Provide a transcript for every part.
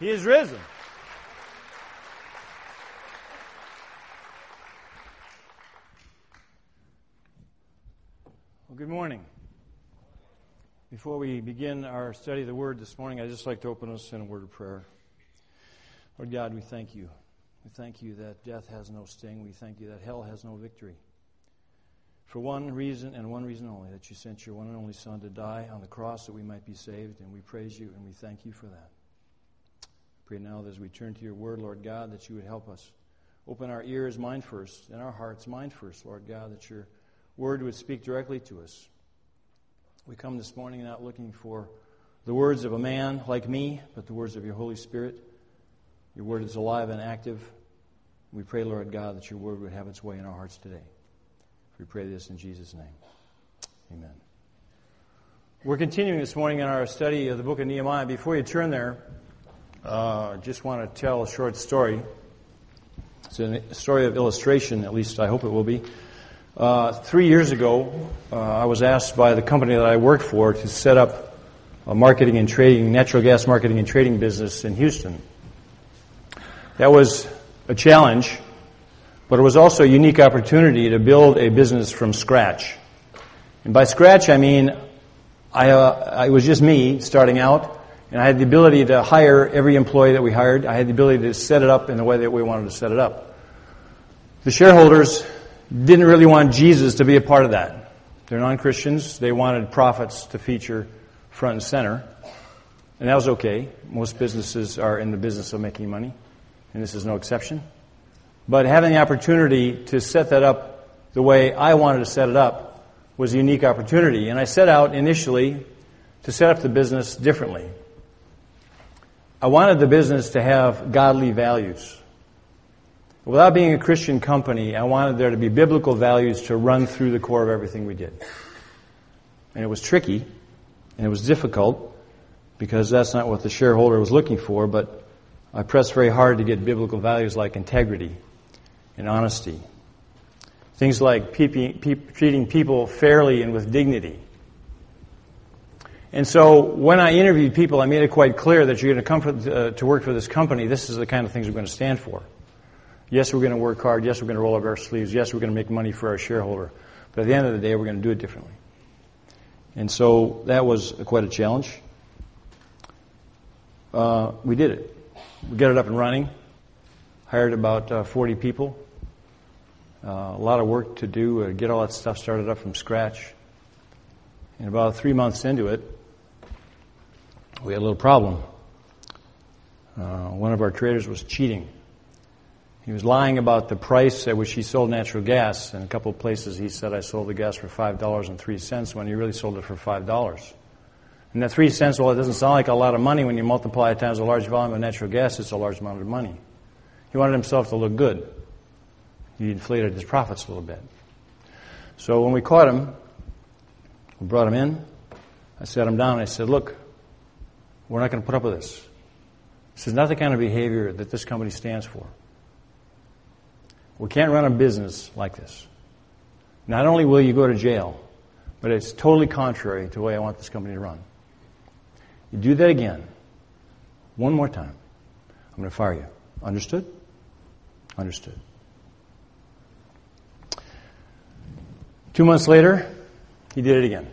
He is risen. Well, good morning. Before we begin our study of the Word this morning, I'd just like to open us in a word of prayer. Lord God, we thank you. We thank you that death has no sting. We thank you that hell has no victory. For one reason and one reason only, that you sent your one and only Son to die on the cross that we might be saved, and we praise you and we thank you for that. Pray now that as we turn to your word, Lord God, that you would help us. Open our ears, mind first, and our hearts, mind first, Lord God, that your word would speak directly to us. We come this morning not looking for the words of a man like me, but the words of your Holy Spirit. Your word is alive and active. We pray, Lord God, that your word would have its way in our hearts today. We pray this in Jesus' name. Amen. We're continuing this morning in our study of the book of Nehemiah. Before you turn there, uh, just want to tell a short story. It's a story of illustration, at least I hope it will be. Uh, three years ago, uh, I was asked by the company that I worked for to set up a marketing and trading, natural gas marketing and trading business in Houston. That was a challenge but it was also a unique opportunity to build a business from scratch. And by scratch, I mean I, uh, it was just me starting out, and I had the ability to hire every employee that we hired. I had the ability to set it up in the way that we wanted to set it up. The shareholders didn't really want Jesus to be a part of that. They're non Christians. They wanted profits to feature front and center. And that was okay. Most businesses are in the business of making money, and this is no exception. But having the opportunity to set that up the way I wanted to set it up was a unique opportunity. And I set out initially to set up the business differently. I wanted the business to have godly values. Without being a Christian company, I wanted there to be biblical values to run through the core of everything we did. And it was tricky, and it was difficult, because that's not what the shareholder was looking for, but I pressed very hard to get biblical values like integrity and honesty. Things like treating people fairly and with dignity. And so when I interviewed people, I made it quite clear that you're going to come for, uh, to work for this company. This is the kind of things we're going to stand for. Yes, we're going to work hard. Yes, we're going to roll up our sleeves. Yes, we're going to make money for our shareholder. But at the end of the day, we're going to do it differently. And so that was quite a challenge. Uh, we did it. We got it up and running. Hired about uh, 40 people. Uh, a lot of work to do, uh, get all that stuff started up from scratch. And about three months into it, we had a little problem. Uh, one of our traders was cheating. He was lying about the price at which he sold natural gas. In a couple of places, he said, I sold the gas for $5.03 when he really sold it for $5. And that 3 cents, well, it doesn't sound like a lot of money when you multiply it times a large volume of natural gas, it's a large amount of money. He wanted himself to look good he inflated his profits a little bit. So when we caught him, we brought him in. I sat him down I said, Look, we're not going to put up with this. This is not the kind of behavior that this company stands for. We can't run a business like this. Not only will you go to jail, but it's totally contrary to the way I want this company to run. You do that again, one more time, I'm going to fire you. Understood? Understood. Two months later, he did it again.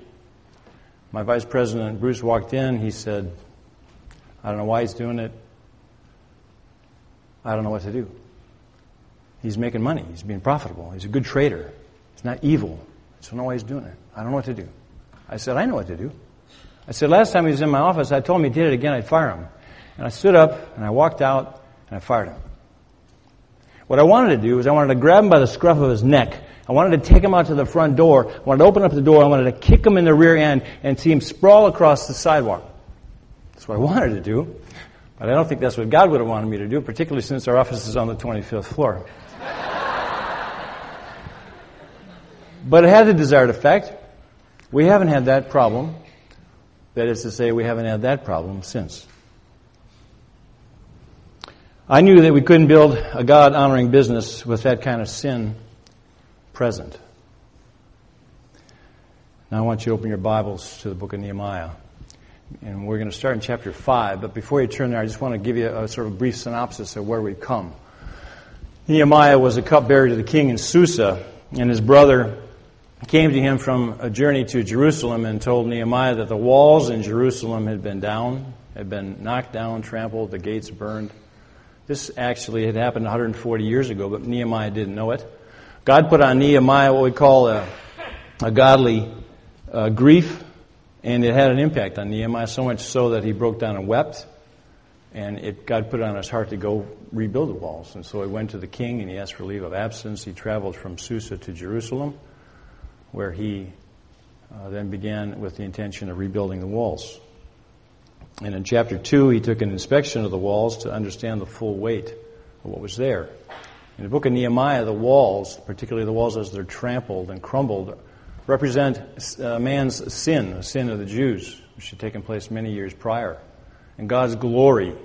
My vice president, Bruce, walked in. He said, I don't know why he's doing it. I don't know what to do. He's making money. He's being profitable. He's a good trader. He's not evil. I don't know why he's doing it. I don't know what to do. I said, I know what to do. I said, last time he was in my office, I told him he did it again, I'd fire him. And I stood up and I walked out and I fired him. What I wanted to do was I wanted to grab him by the scruff of his neck I wanted to take him out to the front door. I wanted to open up the door. I wanted to kick him in the rear end and see him sprawl across the sidewalk. That's what I wanted to do. But I don't think that's what God would have wanted me to do, particularly since our office is on the 25th floor. but it had the desired effect. We haven't had that problem. That is to say, we haven't had that problem since. I knew that we couldn't build a God honoring business with that kind of sin present. Now I want you to open your Bibles to the book of Nehemiah. And we're going to start in chapter 5. But before you turn there, I just want to give you a sort of brief synopsis of where we've come. Nehemiah was a cupbearer to the king in Susa, and his brother came to him from a journey to Jerusalem and told Nehemiah that the walls in Jerusalem had been down, had been knocked down, trampled, the gates burned. This actually had happened 140 years ago, but Nehemiah didn't know it. God put on Nehemiah what we call a, a godly uh, grief, and it had an impact on Nehemiah, so much so that he broke down and wept. And it, God put it on his heart to go rebuild the walls. And so he went to the king and he asked for leave of absence. He traveled from Susa to Jerusalem, where he uh, then began with the intention of rebuilding the walls. And in chapter 2, he took an inspection of the walls to understand the full weight of what was there. In the book of Nehemiah, the walls, particularly the walls as they're trampled and crumbled, represent a man's sin, the sin of the Jews, which had taken place many years prior. And God's glory,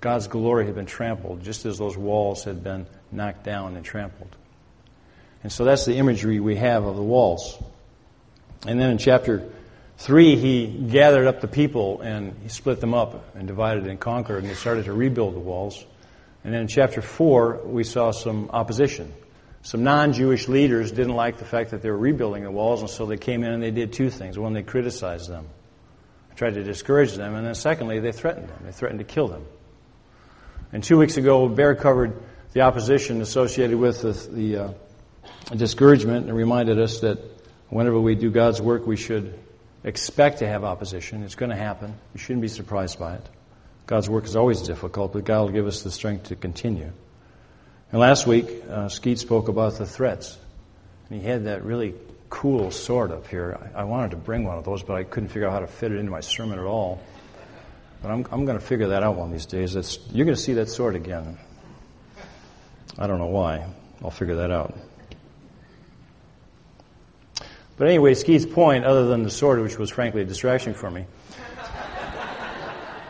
God's glory had been trampled, just as those walls had been knocked down and trampled. And so that's the imagery we have of the walls. And then in chapter 3, he gathered up the people and he split them up and divided and conquered, and he started to rebuild the walls. And then in chapter 4, we saw some opposition. Some non Jewish leaders didn't like the fact that they were rebuilding the walls, and so they came in and they did two things. One, they criticized them, tried to discourage them, and then secondly, they threatened them. They threatened to kill them. And two weeks ago, Bear covered the opposition associated with the, the uh, discouragement and reminded us that whenever we do God's work, we should expect to have opposition. It's going to happen. You shouldn't be surprised by it. God's work is always difficult, but God will give us the strength to continue. And last week, uh, Skeet spoke about the threats. And he had that really cool sword up here. I, I, wanted to bring one of those, but I couldn't figure out how to fit it into my sermon at all. But I'm, I'm going to figure that out one of these days. That's, you're going to see that sword again. I don't know why. I'll figure that out. But anyway, Skeet's point, other than the sword, which was frankly a distraction for me,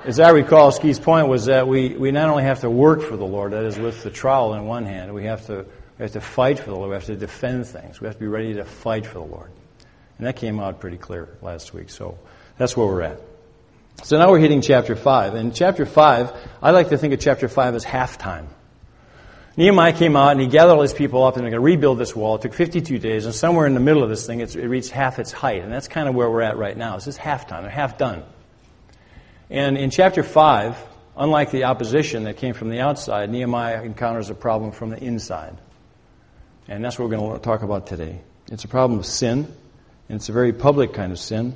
as I recall, Skeet's point was that we, we not only have to work for the Lord, that is, with the trowel in one hand, we have, to, we have to fight for the Lord. We have to defend things. We have to be ready to fight for the Lord. And that came out pretty clear last week. So that's where we're at. So now we're hitting chapter 5. And chapter 5, I like to think of chapter 5 as halftime. Nehemiah came out and he gathered all his people up and they're going to rebuild this wall. It took 52 days, and somewhere in the middle of this thing, it reached half its height. And that's kind of where we're at right now. It's just halftime. They're half done. And in chapter 5, unlike the opposition that came from the outside, Nehemiah encounters a problem from the inside. And that's what we're going to talk about today. It's a problem of sin, and it's a very public kind of sin.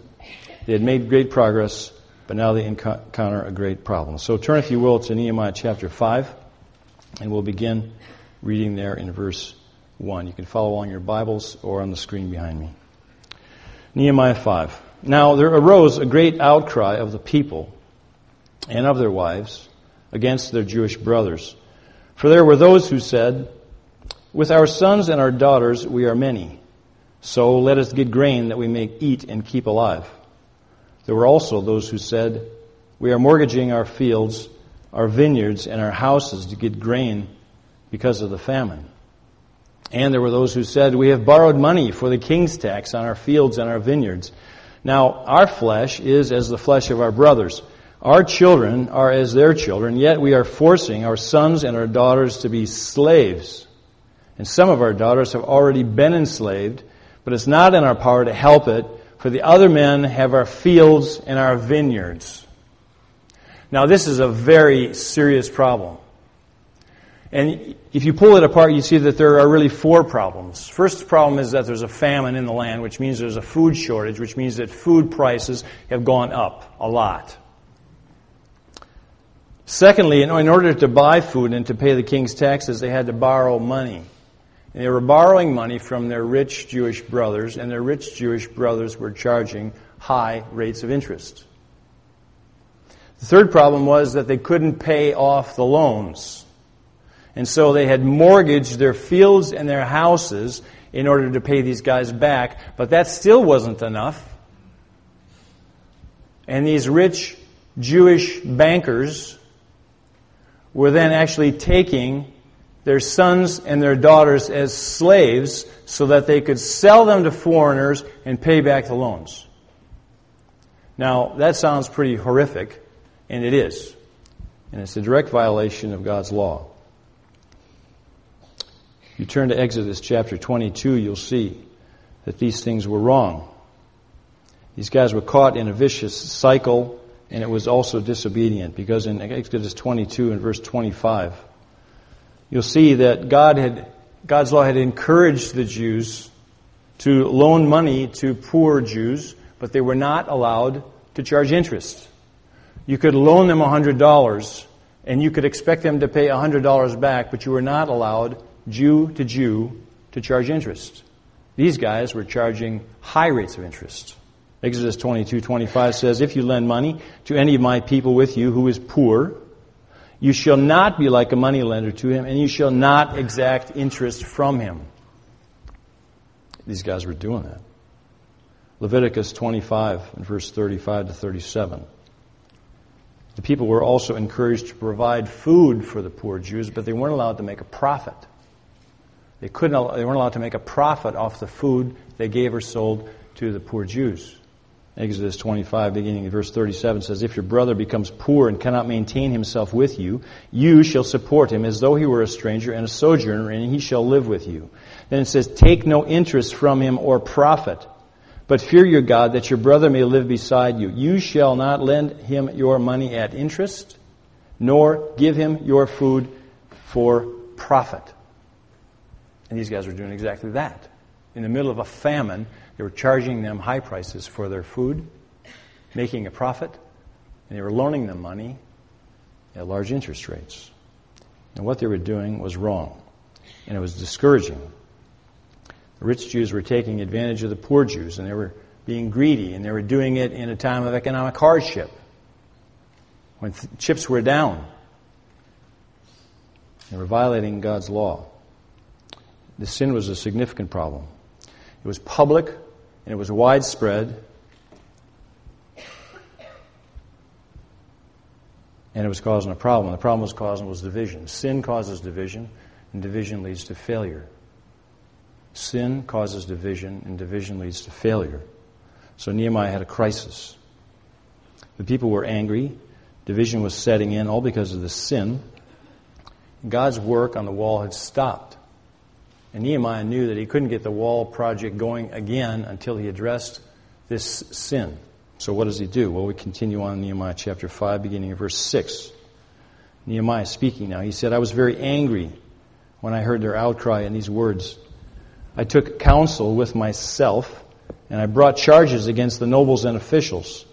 They had made great progress, but now they encounter a great problem. So turn, if you will, to Nehemiah chapter 5, and we'll begin reading there in verse 1. You can follow along your Bibles or on the screen behind me. Nehemiah 5. Now there arose a great outcry of the people and of their wives against their Jewish brothers. For there were those who said, With our sons and our daughters we are many, so let us get grain that we may eat and keep alive. There were also those who said, We are mortgaging our fields, our vineyards, and our houses to get grain because of the famine. And there were those who said, We have borrowed money for the king's tax on our fields and our vineyards. Now, our flesh is as the flesh of our brothers our children are as their children, yet we are forcing our sons and our daughters to be slaves. And some of our daughters have already been enslaved, but it's not in our power to help it, for the other men have our fields and our vineyards. Now, this is a very serious problem. And if you pull it apart, you see that there are really four problems. First problem is that there's a famine in the land, which means there's a food shortage, which means that food prices have gone up a lot. Secondly, in order to buy food and to pay the king's taxes, they had to borrow money. And they were borrowing money from their rich Jewish brothers, and their rich Jewish brothers were charging high rates of interest. The third problem was that they couldn't pay off the loans. And so they had mortgaged their fields and their houses in order to pay these guys back, but that still wasn't enough. And these rich Jewish bankers were then actually taking their sons and their daughters as slaves so that they could sell them to foreigners and pay back the loans. Now, that sounds pretty horrific, and it is. And it's a direct violation of God's law. If you turn to Exodus chapter 22, you'll see that these things were wrong. These guys were caught in a vicious cycle, and it was also disobedient because in Exodus 22 and verse 25, you'll see that God had, God's law had encouraged the Jews to loan money to poor Jews, but they were not allowed to charge interest. You could loan them $100 and you could expect them to pay $100 back, but you were not allowed, Jew to Jew, to charge interest. These guys were charging high rates of interest. Exodus 22, 25 says, If you lend money to any of my people with you who is poor, you shall not be like a moneylender to him, and you shall not exact interest from him. These guys were doing that. Leviticus 25 and verse 35 to 37. The people were also encouraged to provide food for the poor Jews, but they weren't allowed to make a profit. They, couldn't, they weren't allowed to make a profit off the food they gave or sold to the poor Jews. Exodus 25, beginning in verse 37, says, If your brother becomes poor and cannot maintain himself with you, you shall support him as though he were a stranger and a sojourner, and he shall live with you. Then it says, Take no interest from him or profit, but fear your God that your brother may live beside you. You shall not lend him your money at interest, nor give him your food for profit. And these guys were doing exactly that. In the middle of a famine, they were charging them high prices for their food, making a profit, and they were loaning them money at large interest rates. And what they were doing was wrong, and it was discouraging. The rich Jews were taking advantage of the poor Jews, and they were being greedy, and they were doing it in a time of economic hardship when th- chips were down. They were violating God's law. The sin was a significant problem. It was public and it was widespread. And it was causing a problem. The problem was causing was division. Sin causes division, and division leads to failure. Sin causes division, and division leads to failure. So Nehemiah had a crisis. The people were angry. Division was setting in, all because of the sin. God's work on the wall had stopped. And Nehemiah knew that he couldn't get the wall project going again until he addressed this sin. So what does he do? Well, we continue on in Nehemiah chapter 5, beginning of verse 6. Nehemiah speaking now. He said, I was very angry when I heard their outcry and these words. I took counsel with myself, and I brought charges against the nobles and officials.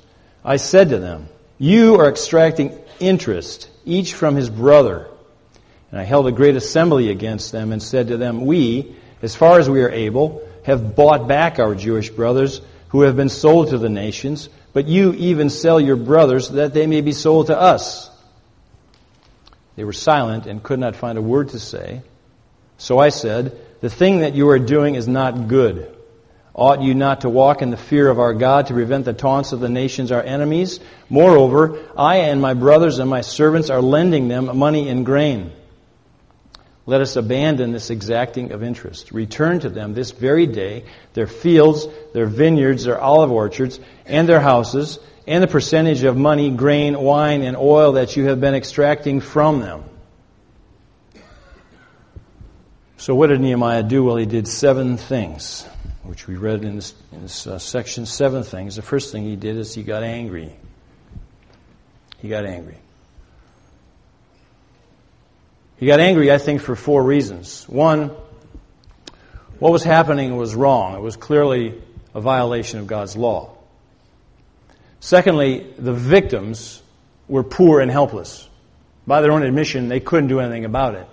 I said to them, You are extracting interest, each from his brother and I held a great assembly against them and said to them, We, as far as we are able, have bought back our Jewish brothers who have been sold to the nations, but you even sell your brothers that they may be sold to us. They were silent and could not find a word to say. So I said, The thing that you are doing is not good. Ought you not to walk in the fear of our God to prevent the taunts of the nations, our enemies? Moreover, I and my brothers and my servants are lending them money and grain. Let us abandon this exacting of interest. Return to them this very day their fields, their vineyards, their olive orchards, and their houses, and the percentage of money, grain, wine, and oil that you have been extracting from them. So, what did Nehemiah do? Well, he did seven things, which we read in this, in this uh, section. Seven things. The first thing he did is he got angry. He got angry. He got angry, I think, for four reasons. One, what was happening was wrong. It was clearly a violation of God's law. Secondly, the victims were poor and helpless. By their own admission, they couldn't do anything about it.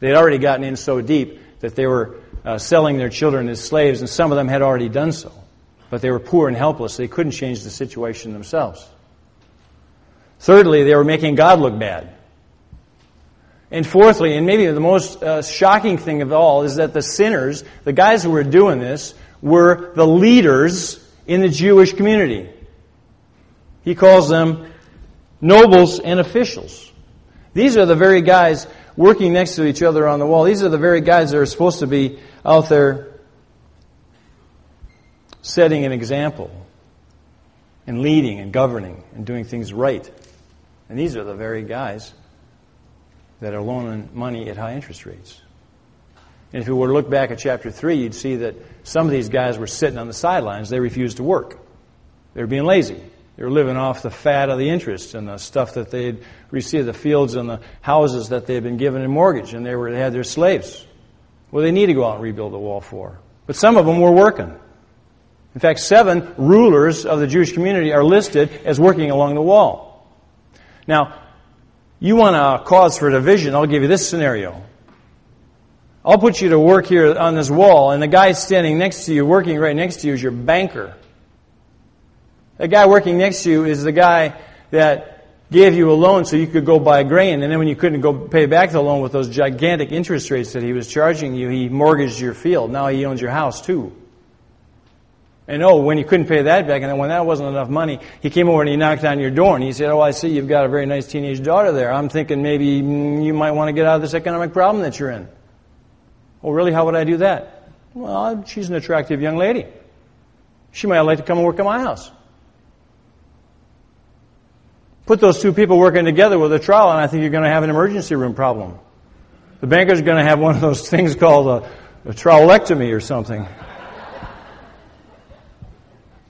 They had already gotten in so deep that they were uh, selling their children as slaves, and some of them had already done so. But they were poor and helpless. They couldn't change the situation themselves. Thirdly, they were making God look bad. And fourthly, and maybe the most uh, shocking thing of all, is that the sinners, the guys who were doing this, were the leaders in the Jewish community. He calls them nobles and officials. These are the very guys working next to each other on the wall. These are the very guys that are supposed to be out there setting an example. and leading and governing and doing things right. And these are the very guys that are loaning money at high interest rates. And if you were to look back at chapter 3, you'd see that some of these guys were sitting on the sidelines. They refused to work. They were being lazy. They were living off the fat of the interest and the stuff that they'd received, the fields and the houses that they had been given in mortgage, and they, were, they had their slaves. Well, they need to go out and rebuild the wall for. But some of them were working. In fact, seven rulers of the Jewish community are listed as working along the wall. Now, you want a cause for division, I'll give you this scenario. I'll put you to work here on this wall, and the guy standing next to you, working right next to you, is your banker. The guy working next to you is the guy that gave you a loan so you could go buy grain, and then when you couldn't go pay back the loan with those gigantic interest rates that he was charging you, he mortgaged your field. Now he owns your house too. And oh, when you couldn't pay that back, and then when that wasn't enough money, he came over and he knocked on your door and he said, Oh, I see you've got a very nice teenage daughter there. I'm thinking maybe mm, you might want to get out of this economic problem that you're in. Oh, really? How would I do that? Well, she's an attractive young lady. She might like to come and work at my house. Put those two people working together with a trowel, and I think you're going to have an emergency room problem. The banker's going to have one of those things called a, a trowelectomy or something.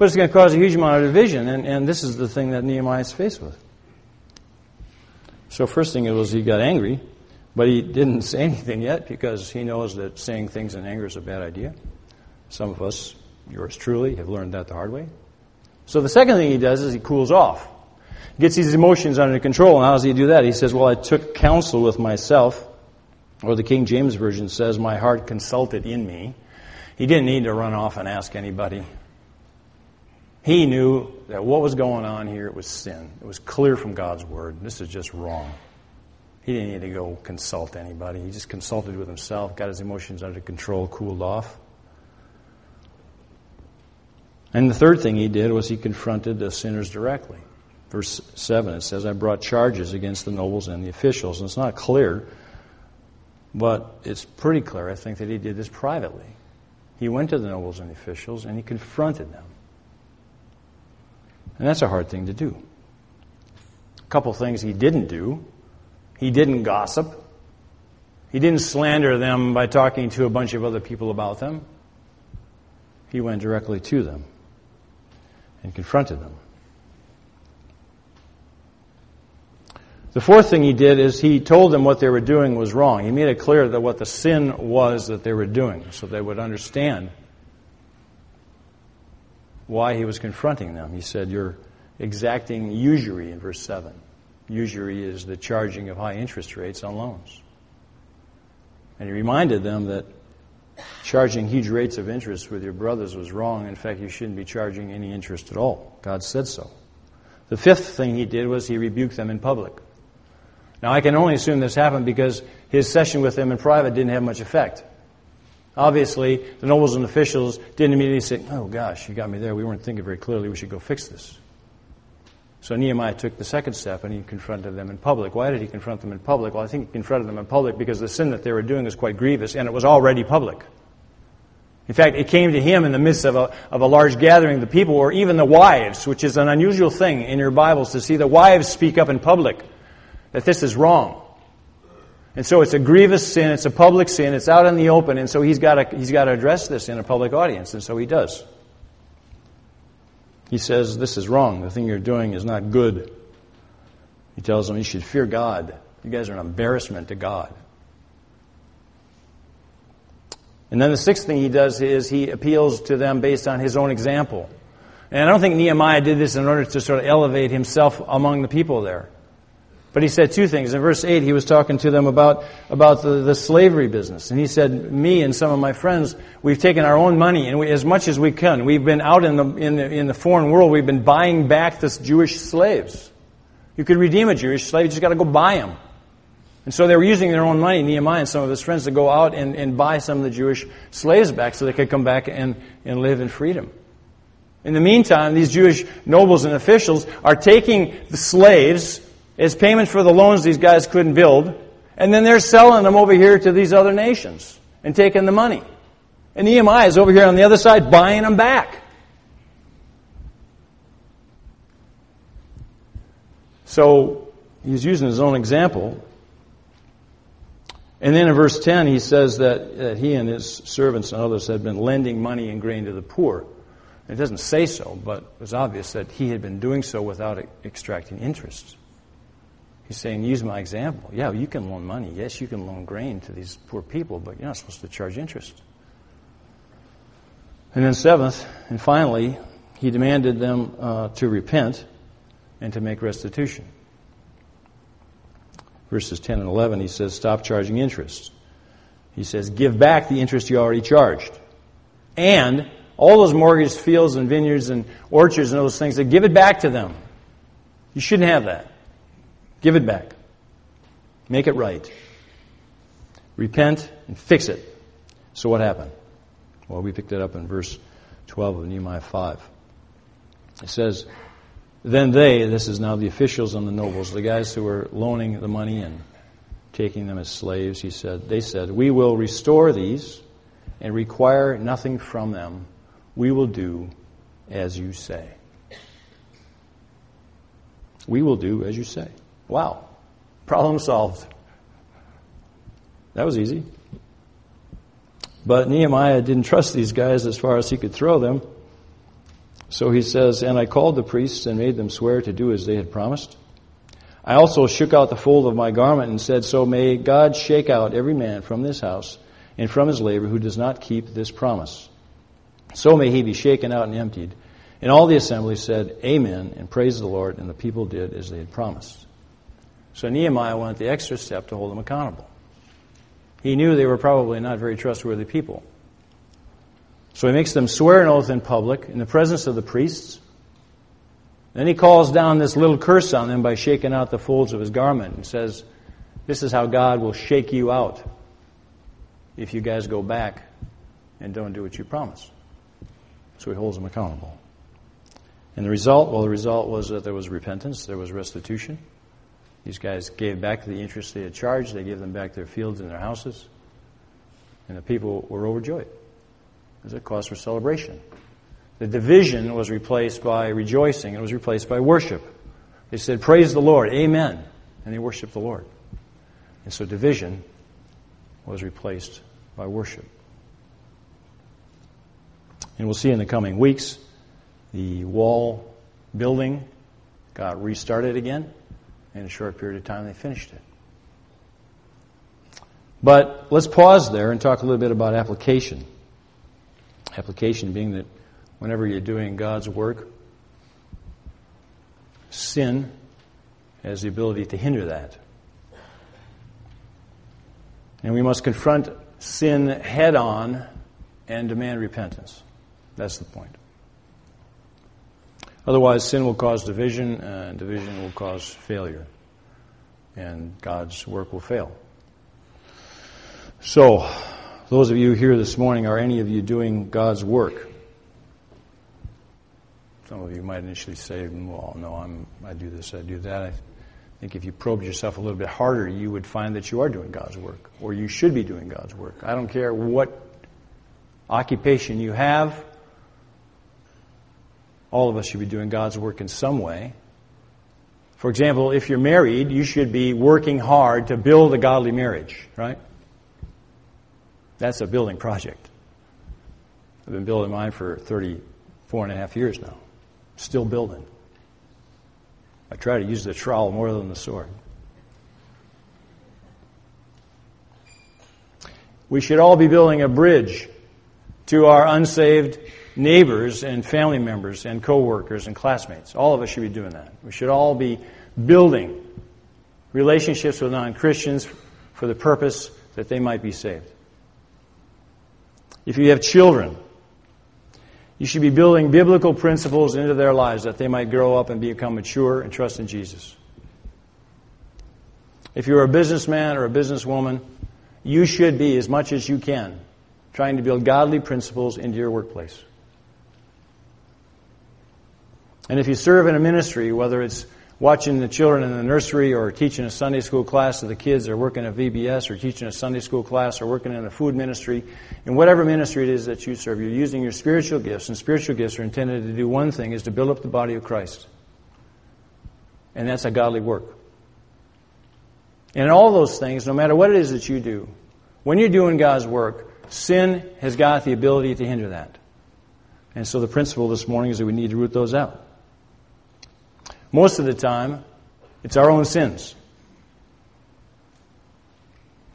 But it's going to cause a huge amount of division, and, and this is the thing that Nehemiah is faced with. So, first thing it was he got angry, but he didn't say anything yet because he knows that saying things in anger is a bad idea. Some of us, yours truly, have learned that the hard way. So, the second thing he does is he cools off gets these emotions under control. And how does he do that? He says, Well, I took counsel with myself. Or the King James Version says, My heart consulted in me. He didn't need to run off and ask anybody. He knew that what was going on here it was sin. It was clear from God's Word. This is just wrong. He didn't need to go consult anybody. He just consulted with himself, got his emotions under control, cooled off. And the third thing he did was he confronted the sinners directly verse 7, it says, I brought charges against the nobles and the officials. And it's not clear, but it's pretty clear, I think, that he did this privately. He went to the nobles and the officials and he confronted them. And that's a hard thing to do. A couple things he didn't do. He didn't gossip. He didn't slander them by talking to a bunch of other people about them. He went directly to them and confronted them. The fourth thing he did is he told them what they were doing was wrong. He made it clear that what the sin was that they were doing so they would understand why he was confronting them. He said, You're exacting usury in verse 7. Usury is the charging of high interest rates on loans. And he reminded them that charging huge rates of interest with your brothers was wrong. In fact, you shouldn't be charging any interest at all. God said so. The fifth thing he did was he rebuked them in public. Now, I can only assume this happened because his session with them in private didn't have much effect. Obviously, the nobles and officials didn't immediately say, Oh gosh, you got me there. We weren't thinking very clearly. We should go fix this. So Nehemiah took the second step and he confronted them in public. Why did he confront them in public? Well, I think he confronted them in public because the sin that they were doing was quite grievous and it was already public. In fact, it came to him in the midst of a, of a large gathering of the people, or even the wives, which is an unusual thing in your Bibles to see the wives speak up in public that this is wrong. And so it's a grievous sin, it's a public sin, it's out in the open, and so he's got to, he's got to address this in a public audience, and so he does. He says, This is wrong. The thing you're doing is not good. He tells them you should fear God. You guys are an embarrassment to God. And then the sixth thing he does is he appeals to them based on his own example. And I don't think Nehemiah did this in order to sort of elevate himself among the people there. But he said two things. In verse 8, he was talking to them about, about the, the slavery business. And he said, Me and some of my friends, we've taken our own money, and we, as much as we can, we've been out in the, in, the, in the foreign world, we've been buying back the Jewish slaves. You could redeem a Jewish slave, you just got to go buy them. And so they were using their own money, Nehemiah and some of his friends, to go out and, and buy some of the Jewish slaves back so they could come back and, and live in freedom. In the meantime, these Jewish nobles and officials are taking the slaves as payment for the loans these guys couldn't build, and then they're selling them over here to these other nations and taking the money. Nehemiah is over here on the other side buying them back. So he's using his own example. And then in verse 10, he says that, that he and his servants and others had been lending money and grain to the poor. It doesn't say so, but it was obvious that he had been doing so without extracting interest. He's saying, use my example. Yeah, you can loan money. Yes, you can loan grain to these poor people, but you're not supposed to charge interest. And then, seventh, and finally, he demanded them uh, to repent and to make restitution. Verses 10 and 11, he says, Stop charging interest. He says, Give back the interest you already charged. And all those mortgaged fields and vineyards and orchards and those things, give it back to them. You shouldn't have that. Give it back. Make it right. Repent and fix it. So what happened? Well, we picked it up in verse 12 of Nehemiah 5. It says, Then they, this is now the officials and the nobles, the guys who were loaning the money and taking them as slaves, he said, they said, We will restore these and require nothing from them we will do as you say. We will do as you say. Wow. Problem solved. That was easy. But Nehemiah didn't trust these guys as far as he could throw them. So he says, And I called the priests and made them swear to do as they had promised. I also shook out the fold of my garment and said, So may God shake out every man from this house and from his labor who does not keep this promise. So may he be shaken out and emptied. And all the assembly said, Amen, and praised the Lord, and the people did as they had promised. So Nehemiah went the extra step to hold them accountable. He knew they were probably not very trustworthy people. So he makes them swear an oath in public in the presence of the priests. Then he calls down this little curse on them by shaking out the folds of his garment and says, This is how God will shake you out if you guys go back and don't do what you promised. So he holds them accountable. And the result, well, the result was that there was repentance, there was restitution. These guys gave back the interest they had charged, they gave them back their fields and their houses. And the people were overjoyed. It was a cause for celebration. The division was replaced by rejoicing, it was replaced by worship. They said, Praise the Lord, Amen. And they worshiped the Lord. And so division was replaced by worship. And we'll see in the coming weeks the wall building got restarted again. In a short period of time, they finished it. But let's pause there and talk a little bit about application. Application being that whenever you're doing God's work, sin has the ability to hinder that. And we must confront sin head on and demand repentance. That's the point. Otherwise, sin will cause division, and division will cause failure, and God's work will fail. So, those of you here this morning, are any of you doing God's work? Some of you might initially say, well, no, I'm, I do this, I do that. I think if you probed yourself a little bit harder, you would find that you are doing God's work, or you should be doing God's work. I don't care what occupation you have, all of us should be doing God's work in some way. For example, if you're married, you should be working hard to build a godly marriage, right? That's a building project. I've been building mine for 34 and a half years now. Still building. I try to use the trowel more than the sword. We should all be building a bridge to our unsaved neighbors and family members and coworkers and classmates. All of us should be doing that. We should all be building relationships with non-Christians for the purpose that they might be saved. If you have children, you should be building biblical principles into their lives that they might grow up and become mature and trust in Jesus. If you're a businessman or a businesswoman, you should be, as much as you can, trying to build godly principles into your workplace. And if you serve in a ministry, whether it's watching the children in the nursery or teaching a Sunday school class to the kids or working at VBS or teaching a Sunday school class or working in a food ministry, in whatever ministry it is that you serve, you're using your spiritual gifts, and spiritual gifts are intended to do one thing, is to build up the body of Christ. And that's a godly work. And in all those things, no matter what it is that you do, when you're doing God's work, sin has got the ability to hinder that. And so the principle this morning is that we need to root those out. Most of the time, it's our own sins.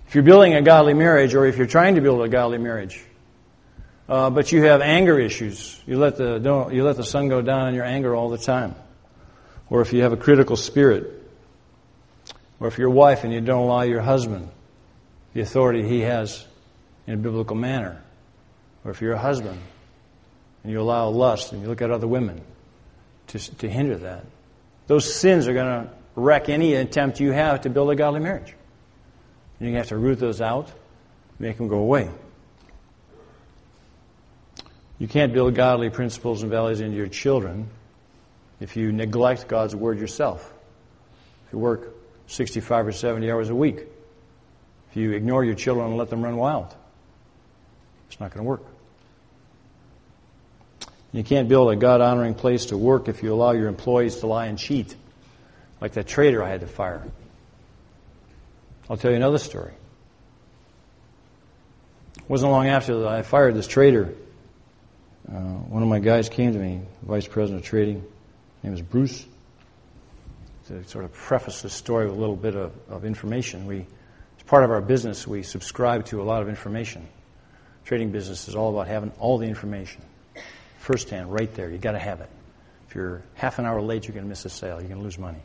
If you're building a godly marriage, or if you're trying to build a godly marriage, uh, but you have anger issues, you let the don't, you let the sun go down on your anger all the time, or if you have a critical spirit, or if you're a wife and you don't allow your husband the authority he has in a biblical manner, or if you're a husband and you allow lust and you look at other women to, to hinder that, those sins are going to wreck any attempt you have to build a godly marriage. And you have to root those out, make them go away. You can't build godly principles and values into your children if you neglect God's word yourself. If you work 65 or 70 hours a week, if you ignore your children and let them run wild, it's not going to work. You can't build a God honoring place to work if you allow your employees to lie and cheat, like that trader I had to fire. I'll tell you another story. It wasn't long after that I fired this trader. Uh, one of my guys came to me, vice president of trading. His name is Bruce. To sort of preface this story with a little bit of, of information, we, as part of our business, we subscribe to a lot of information. Trading business is all about having all the information firsthand, right there. You've got to have it. If you're half an hour late, you're going to miss a sale. You're going to lose money.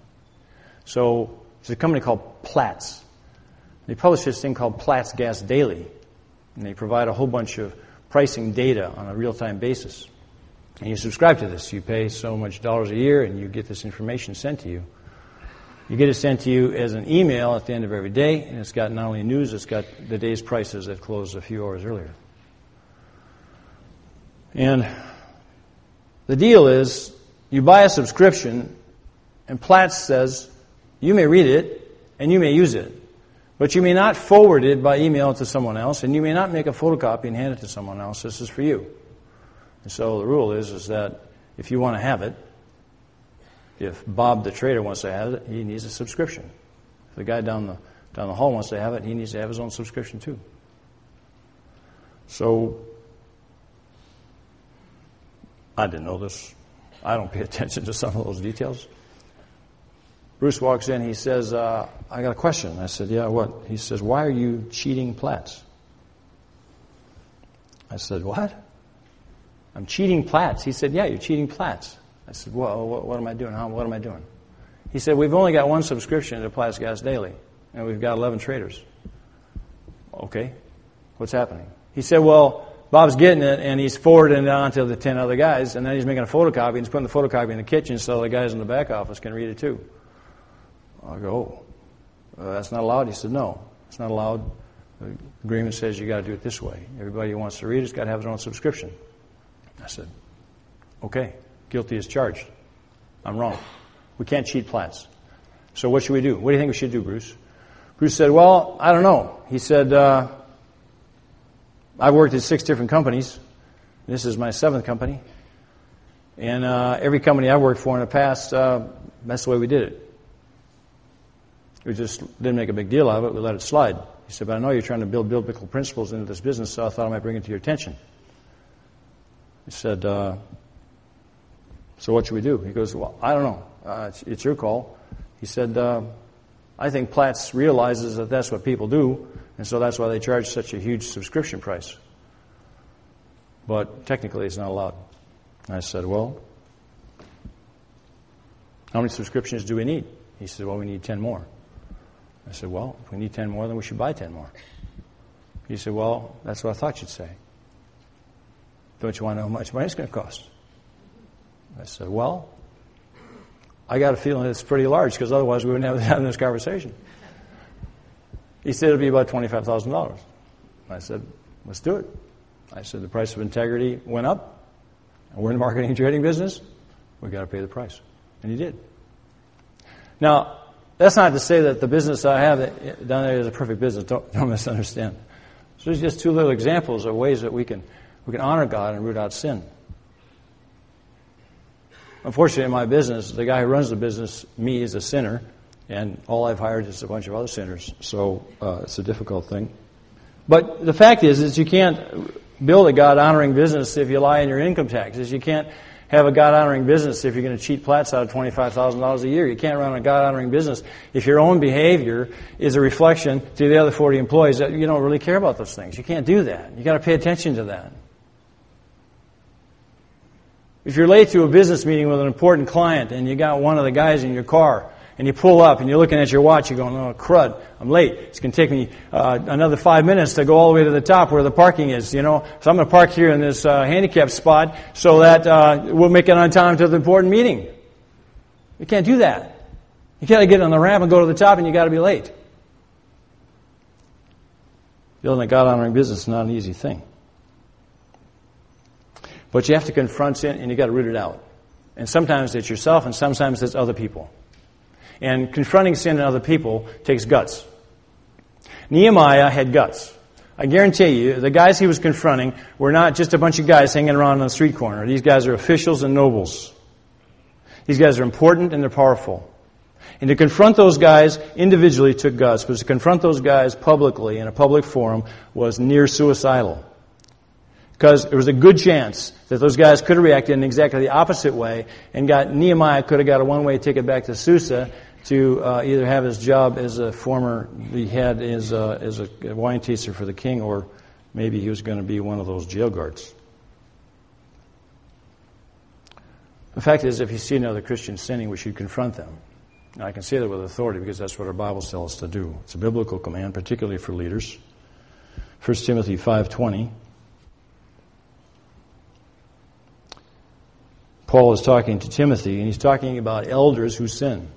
So there's a company called Platts. They publish this thing called Platts Gas Daily, and they provide a whole bunch of pricing data on a real-time basis. And you subscribe to this. You pay so much dollars a year, and you get this information sent to you. You get it sent to you as an email at the end of every day, and it's got not only news, it's got the day's prices that closed a few hours earlier. And the deal is, you buy a subscription, and Platts says, you may read it, and you may use it. But you may not forward it by email to someone else, and you may not make a photocopy and hand it to someone else. This is for you. And so the rule is, is that if you want to have it, if Bob the trader wants to have it, he needs a subscription. If the guy down the, down the hall wants to have it, he needs to have his own subscription too. So I didn't know this. I don't pay attention to some of those details. Bruce walks in. He says, uh, I got a question. I said, Yeah, what? He says, Why are you cheating Platts? I said, What? I'm cheating Platts. He said, Yeah, you're cheating Platts. I said, Well, what, what am I doing? What am I doing? He said, We've only got one subscription to Platts Gas Daily, and we've got 11 traders. Okay, what's happening? He said, Well, Bob's getting it and he's forwarding it on to the 10 other guys and then he's making a photocopy and he's putting the photocopy in the kitchen so the guys in the back office can read it too. I go, oh, uh, that's not allowed? He said, no, it's not allowed. The agreement says you got to do it this way. Everybody who wants to read it has got to have their own subscription. I said, okay, guilty as charged. I'm wrong. We can't cheat Platts. So what should we do? What do you think we should do, Bruce? Bruce said, well, I don't know. He said, uh, I've worked at six different companies. This is my seventh company. And uh, every company I've worked for in the past, uh, that's the way we did it. We just didn't make a big deal out of it. We let it slide. He said, but I know you're trying to build biblical principles into this business, so I thought I might bring it to your attention. He said, uh, so what should we do? He goes, well, I don't know. Uh, it's, it's, your call. He said, uh, I think Platts realizes that that's what people do, and so that's why they charge such a huge subscription price. But technically, it's not allowed. I said, Well, how many subscriptions do we need? He said, Well, we need 10 more. I said, Well, if we need 10 more, then we should buy 10 more. He said, Well, that's what I thought you'd say. Don't you want to know how much money it's going to cost? I said, Well, I got a feeling it's pretty large because otherwise we wouldn't have this conversation. He said it'd be about $25,000. I said, let's do it. I said the price of integrity went up. We're in the marketing and trading business. We've got to pay the price. And he did. Now, that's not to say that the business I have eh, down there is a perfect business. Don't, don't misunderstand. So there's just two little examples of ways that we can, we can honor God and root out sin. Unfortunately, in my business, the guy who runs the business, me, is a sinner, and all I've hired is a bunch of other sinners. So uh, it's a difficult thing. But the fact is, is you can't build a God honoring business if you lie in your income taxes. You can't have a God honoring business if you're going to cheat Platts out of $25,000 a year. You can't run a God honoring business if your own behavior is a reflection to the other 40 employees that you don't really care about those things. You can't do that. You've got to pay attention to that. If you're late to a business meeting with an important client and you got one of the guys in your car and you pull up and you're looking at your watch, you're going, oh, crud, I'm late. It's going to take me uh, another five minutes to go all the way to the top where the parking is, you know. So I'm going to park here in this uh, handicap spot so that uh, we'll make it on time to the important meeting. You can't do that. You got to get on the ramp and go to the top and you got to be late. Building a God honoring business is not an easy thing. But you have to confront sin and you got to root it out. And sometimes it's yourself and sometimes it's other people. And confronting sin in other people takes guts. Nehemiah had guts. I guarantee you, the guys he was confronting were not just a bunch of guys hanging around on the street corner. These guys are officials and nobles. These guys are important and they're powerful. And to confront those guys individually took guts, but to confront those guys publicly in a public forum was near suicidal. Because there was a good chance that those guys could have reacted in exactly the opposite way and got Nehemiah could have got a one-way ticket back to Susa to uh, either have his job as a former, he had as a, as a wine taster for the king, or maybe he was going to be one of those jail guards. The fact is, if you see another Christian sinning, we should confront them. I can say that with authority because that's what our Bible tells us to do. It's a biblical command, particularly for leaders. 1 Timothy 5.20 Paul is talking to Timothy, and he's talking about elders who sin.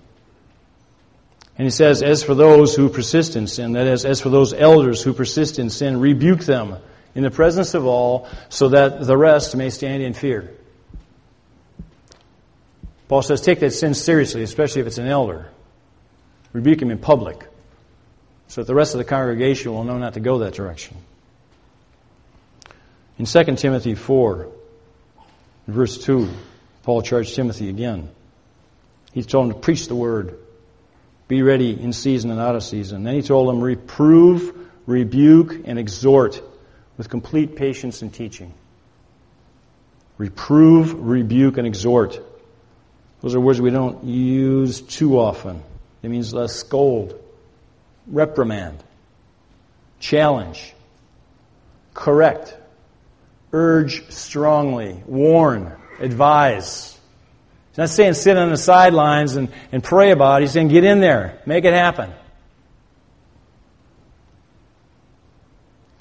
And he says, As for those who persist in sin, that is, as for those elders who persist in sin, rebuke them in the presence of all, so that the rest may stand in fear. Paul says, Take that sin seriously, especially if it's an elder. Rebuke him in public, so that the rest of the congregation will know not to go that direction. In 2 Timothy 4, verse 2, Paul charged Timothy again. He told him to preach the word. Be ready in season and out of season. Then he told them, reprove, rebuke, and exhort with complete patience and teaching. Reprove, rebuke, and exhort. Those are words we don't use too often. It means less scold, reprimand, challenge, correct, urge strongly, warn, advise. He's not saying sit on the sidelines and, and pray about it. He's saying get in there, make it happen.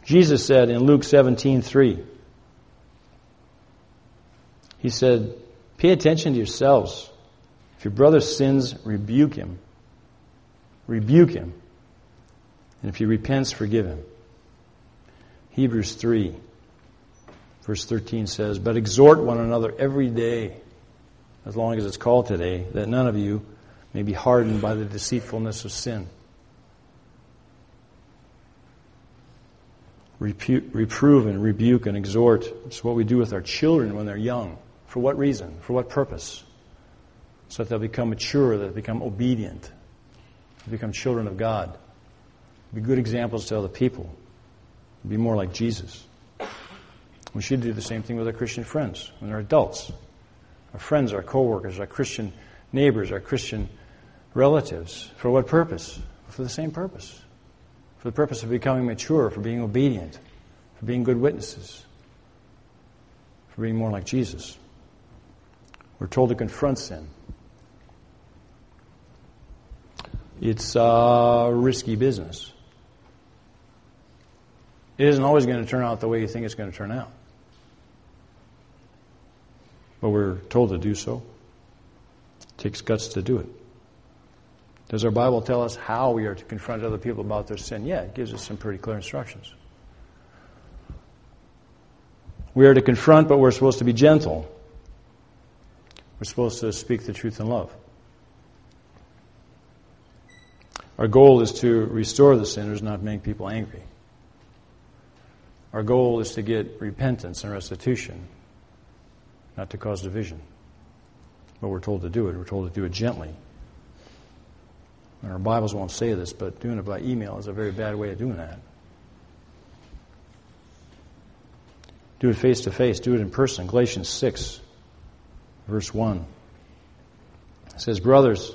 Jesus said in Luke 17, 3, He said, Pay attention to yourselves. If your brother sins, rebuke him. Rebuke him. And if he repents, forgive him. Hebrews 3, verse 13 says, But exhort one another every day as long as it's called today, that none of you may be hardened by the deceitfulness of sin. reprove and rebuke and exhort. It's what we do with our children when they're young. For what reason? For what purpose? So that they'll become mature, that they become obedient, they become children of God. Be good examples to other people. Be more like Jesus. We should do the same thing with our Christian friends when they're adults our friends, our coworkers, our Christian neighbors, our Christian relatives. For what purpose? For the same purpose. For the purpose of becoming mature, for being obedient, for being good witnesses, for being more like Jesus. We're told to confront sin. It's a risky business. It isn't always going to turn out the way you think it's going to turn out but we're told to do so. It takes guts to do it. Does our Bible tell us how we are to confront other people about their sin? Yeah, it gives us some pretty clear instructions. We are to confront, but we're supposed to be gentle. We're supposed to speak the truth in love. Our goal is to restore the sinners, not make people angry. Our goal is to get repentance and restitution, not to cause division. but we're told to do it. We're told to do it gently. And our Bibles won't say this, but doing it by email is a very bad way of doing that. Do it face to face, do it in person. Galatians 6, verse 1. It says, Brothers,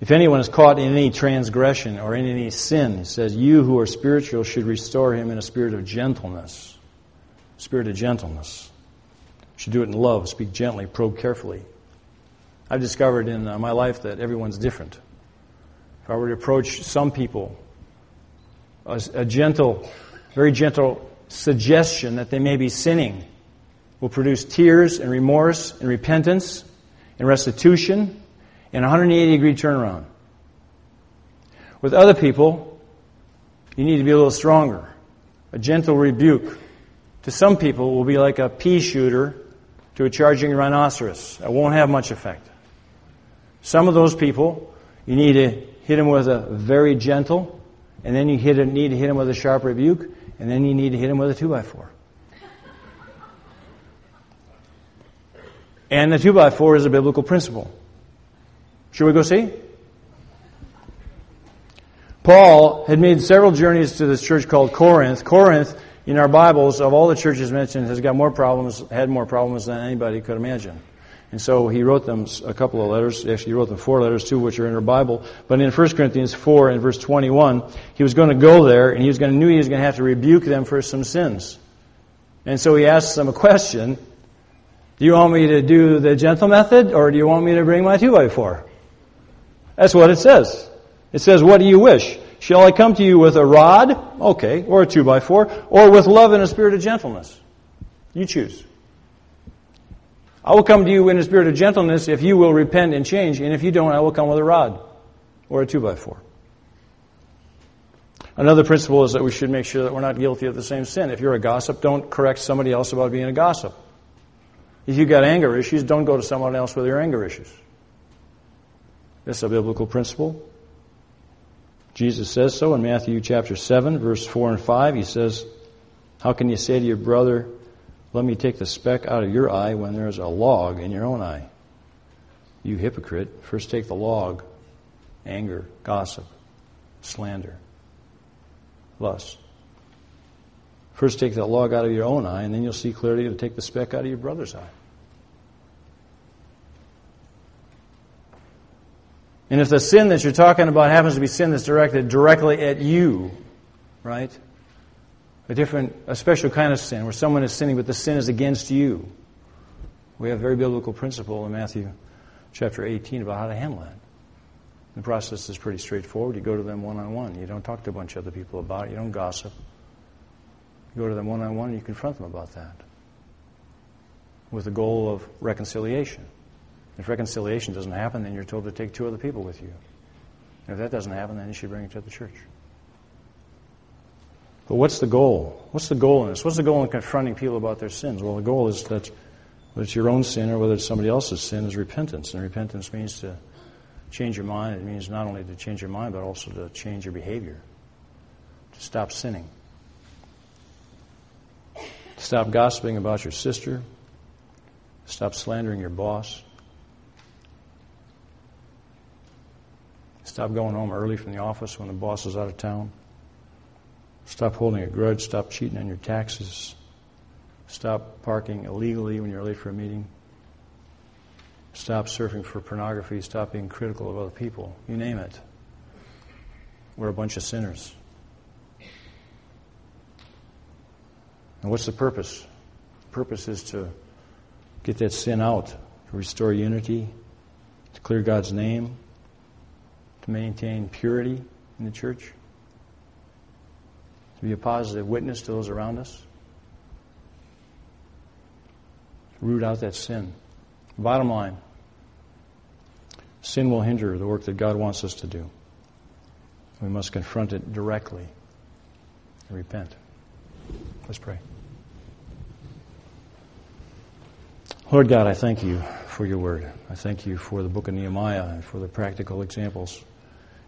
if anyone is caught in any transgression or in any sin, says, you who are spiritual should restore him in a spirit of gentleness. Spirit of gentleness. Should do it in love, speak gently, probe carefully. I've discovered in uh, my life that everyone's different. If I were to approach some people, a, a gentle, very gentle suggestion that they may be sinning will produce tears and remorse and repentance and restitution and 180 degree turnaround. With other people, you need to be a little stronger. A gentle rebuke to some people will be like a pea shooter to a charging rhinoceros. It won't have much effect. Some of those people, you need to hit them with a very gentle, and then you hit, need to hit them with a sharp rebuke, and then you need to hit them with a 2 by 4 And the 2 by 4 is a biblical principle. Should we go see? Paul had made several journeys to this church called Corinth. Corinth, in our Bibles, of all the churches mentioned, has got more problems, had more problems than anybody could imagine. And so he wrote them a couple of letters. Actually, he wrote them four letters, two which are in our Bible. But in 1 Corinthians 4 and verse 21, he was going to go there and he was going to, knew he was going to have to rebuke them for some sins. And so he asked them a question. Do you want me to do the gentle method or do you want me to bring my 2 by 4 that's what it says. It says, what do you wish? Shall I come to you with a rod? Okay. Or a two by four. Or with love and a spirit of gentleness? You choose. I will come to you in a spirit of gentleness if you will repent and change. And if you don't, I will come with a rod or a two by four. Another principle is that we should make sure that we're not guilty of the same sin. If you're a gossip, don't correct somebody else about being a gossip. If you've got anger issues, don't go to someone else with your anger issues. That's a biblical principle. Jesus says so in Matthew chapter 7, verse 4 and 5. He says, How can you say to your brother, Let me take the speck out of your eye when there's a log in your own eye? You hypocrite, first take the log anger, gossip, slander, lust. First take the log out of your own eye, and then you'll see clearly to take the speck out of your brother's eye. And if the sin that you're talking about happens to be sin that's directed directly at you, right? A different, a special kind of sin where someone is sinning, but the sin is against you. We have a very biblical principle in Matthew chapter 18 about how to handle that. The process is pretty straightforward. You go to them one on one. You don't talk to a bunch of other people about it. You don't gossip. You go to them one on one and you confront them about that with the goal of reconciliation. If reconciliation doesn't happen, then you're told to take two other people with you. if that doesn't happen, then you should bring it to the church. But what's the goal? What's the goal in this? What's the goal in confronting people about their sins? Well, the goal is that whether it's your own sin or whether it's somebody else's sin is repentance. And repentance means to change your mind. It means not only to change your mind, but also to change your behavior, to stop sinning, to stop gossiping about your sister, stop slandering your boss, Stop going home early from the office when the boss is out of town. Stop holding a grudge. Stop cheating on your taxes. Stop parking illegally when you're late for a meeting. Stop surfing for pornography. Stop being critical of other people. You name it. We're a bunch of sinners. And what's the purpose? The purpose is to get that sin out, to restore unity, to clear God's name, to maintain purity in the church, to be a positive witness to those around us, root out that sin. Bottom line sin will hinder the work that God wants us to do. We must confront it directly and repent. Let's pray. Lord God, I thank you for your word. I thank you for the book of Nehemiah and for the practical examples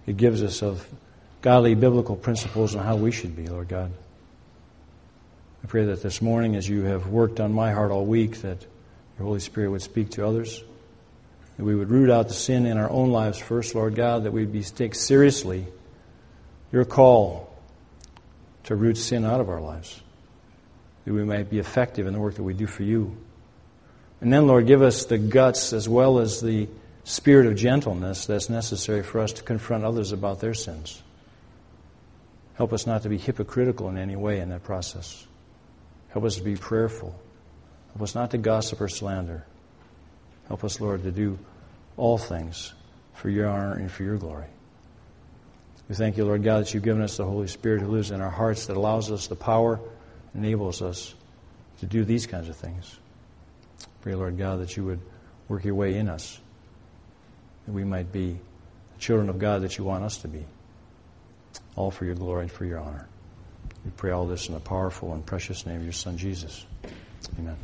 it gives us of godly biblical principles on how we should be, Lord God. I pray that this morning, as you have worked on my heart all week, that your Holy Spirit would speak to others, That we would root out the sin in our own lives first, Lord God, that we'd be, take seriously your call to root sin out of our lives. That we might be effective in the work that we do for you. And then, Lord, give us the guts as well as the spirit of gentleness that's necessary for us to confront others about their sins. Help us not to be hypocritical in any way in that process. Help us to be prayerful. Help us not to gossip or slander. Help us, Lord, to do all things for your honor and for your glory. We thank you, Lord God, that you've given us the Holy Spirit who lives in our hearts that allows us the power, enables us to do these kinds of things. Pray, Lord God, that you would work your way in us, that we might be the children of God that you want us to be, all for your glory and for your honor. We pray all this in the powerful and precious name of your Son, Jesus. Amen.